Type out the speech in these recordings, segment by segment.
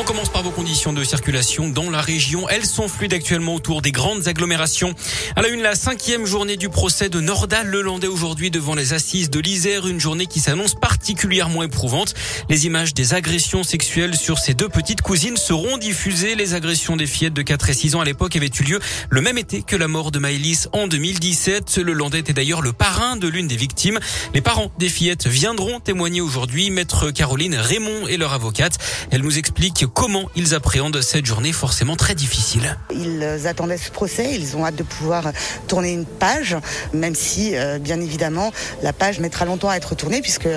On commence par vos conditions de circulation dans la région. Elles sont fluides actuellement autour des grandes agglomérations. À la une, la cinquième journée du procès de Nordal Lelandais aujourd'hui devant les assises de l'Isère. Une journée qui s'annonce particulièrement éprouvante. Les images des agressions sexuelles sur ces deux petites cousines seront diffusées. Les agressions des fillettes de 4 et 6 ans à l'époque avaient eu lieu le même été que la mort de Maëlys en 2017. Le Landais était d'ailleurs le parrain de l'une des victimes. Les parents des fillettes viendront témoigner aujourd'hui. Maître Caroline Raymond et leur avocate. Elle nous explique comment ils appréhendent cette journée forcément très difficile. Ils attendaient ce procès, ils ont hâte de pouvoir tourner une page, même si, euh, bien évidemment, la page mettra longtemps à être tournée puisque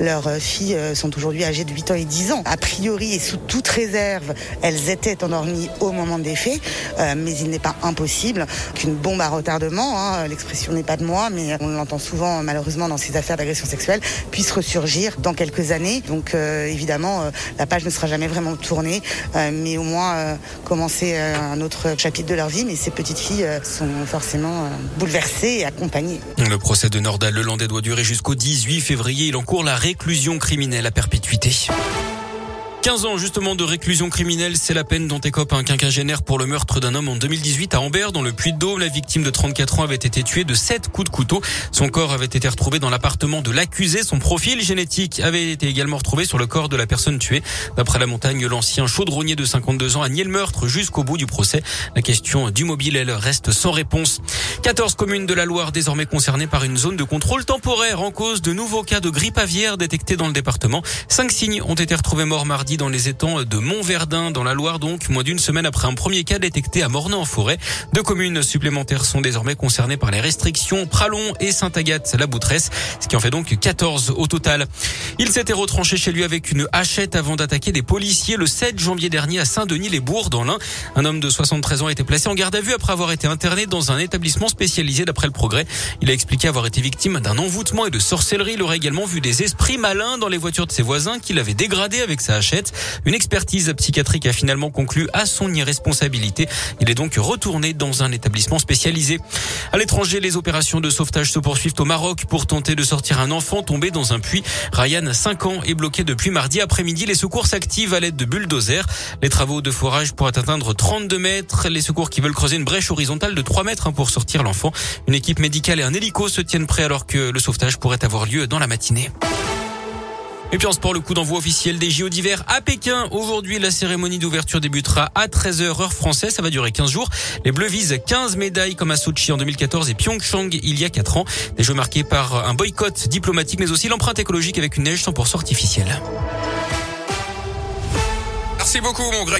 leurs filles euh, sont aujourd'hui âgées de 8 ans et 10 ans. A priori et sous toute réserve, elles étaient endormies au moment des faits, euh, mais il n'est pas impossible qu'une bombe à retardement, hein, l'expression n'est pas de moi, mais on l'entend souvent malheureusement dans ces affaires d'agression sexuelle, puisse ressurgir dans quelques années. Donc évidemment, la page ne sera jamais vraiment tournée euh, mais au moins euh, commencer euh, un autre chapitre de leur vie. Mais ces petites filles sont forcément bouleversées et accompagnées. Le procès de Nordal Lelandais doit durer jusqu'au 18 février. Il encourt la réclusion criminelle à perpétuité. 15 ans justement de réclusion criminelle, c'est la peine dont écope un quinquagénaire pour le meurtre d'un homme en 2018 à Ambert dans le Puy-de-Dôme. La victime de 34 ans avait été tuée de 7 coups de couteau. Son corps avait été retrouvé dans l'appartement de l'accusé. Son profil génétique avait été également retrouvé sur le corps de la personne tuée. D'après la montagne, l'ancien chaudronnier de 52 ans a nié le meurtre jusqu'au bout du procès. La question du mobile, elle reste sans réponse. 14 communes de la Loire désormais concernées par une zone de contrôle temporaire en cause de nouveaux cas de grippe aviaire détectés dans le département. Cinq signes ont été retrouvés morts mardi dans les étangs de Montverdun, dans la Loire, donc moins d'une semaine après un premier cas détecté à Mornay en forêt. Deux communes supplémentaires sont désormais concernées par les restrictions, Pralon et Saint-Agathe-la-Boutresse, ce qui en fait donc 14 au total. Il s'était retranché chez lui avec une hachette avant d'attaquer des policiers le 7 janvier dernier à Saint-Denis-les-Bourgs dans l'Ain. Un homme de 73 ans a été placé en garde à vue après avoir été interné dans un établissement spécialisé d'après le progrès. Il a expliqué avoir été victime d'un envoûtement et de sorcellerie. Il aurait également vu des esprits malins dans les voitures de ses voisins qu'il avait dégradé avec sa hachette. Une expertise psychiatrique a finalement conclu à son irresponsabilité. Il est donc retourné dans un établissement spécialisé. À l'étranger, les opérations de sauvetage se poursuivent au Maroc pour tenter de sortir un enfant tombé dans un puits. Ryan, 5 ans, est bloqué depuis mardi après-midi. Les secours s'activent à l'aide de bulldozers. Les travaux de forage pourraient atteindre 32 mètres. Les secours qui veulent creuser une brèche horizontale de 3 mètres hein, pour sortir l'enfant. Une équipe médicale et un hélico se tiennent prêts alors que le sauvetage pourrait avoir lieu dans la matinée. Et puis en sport, le coup d'envoi officiel des JO d'hiver à Pékin. Aujourd'hui, la cérémonie d'ouverture débutera à 13h heure française. Ça va durer 15 jours. Les Bleus visent 15 médailles comme à Sochi en 2014 et Pyeongchang il y a 4 ans. Des jeux marqués par un boycott diplomatique mais aussi l'empreinte écologique avec une neige 100% artificielle. Merci beaucoup mon Greg.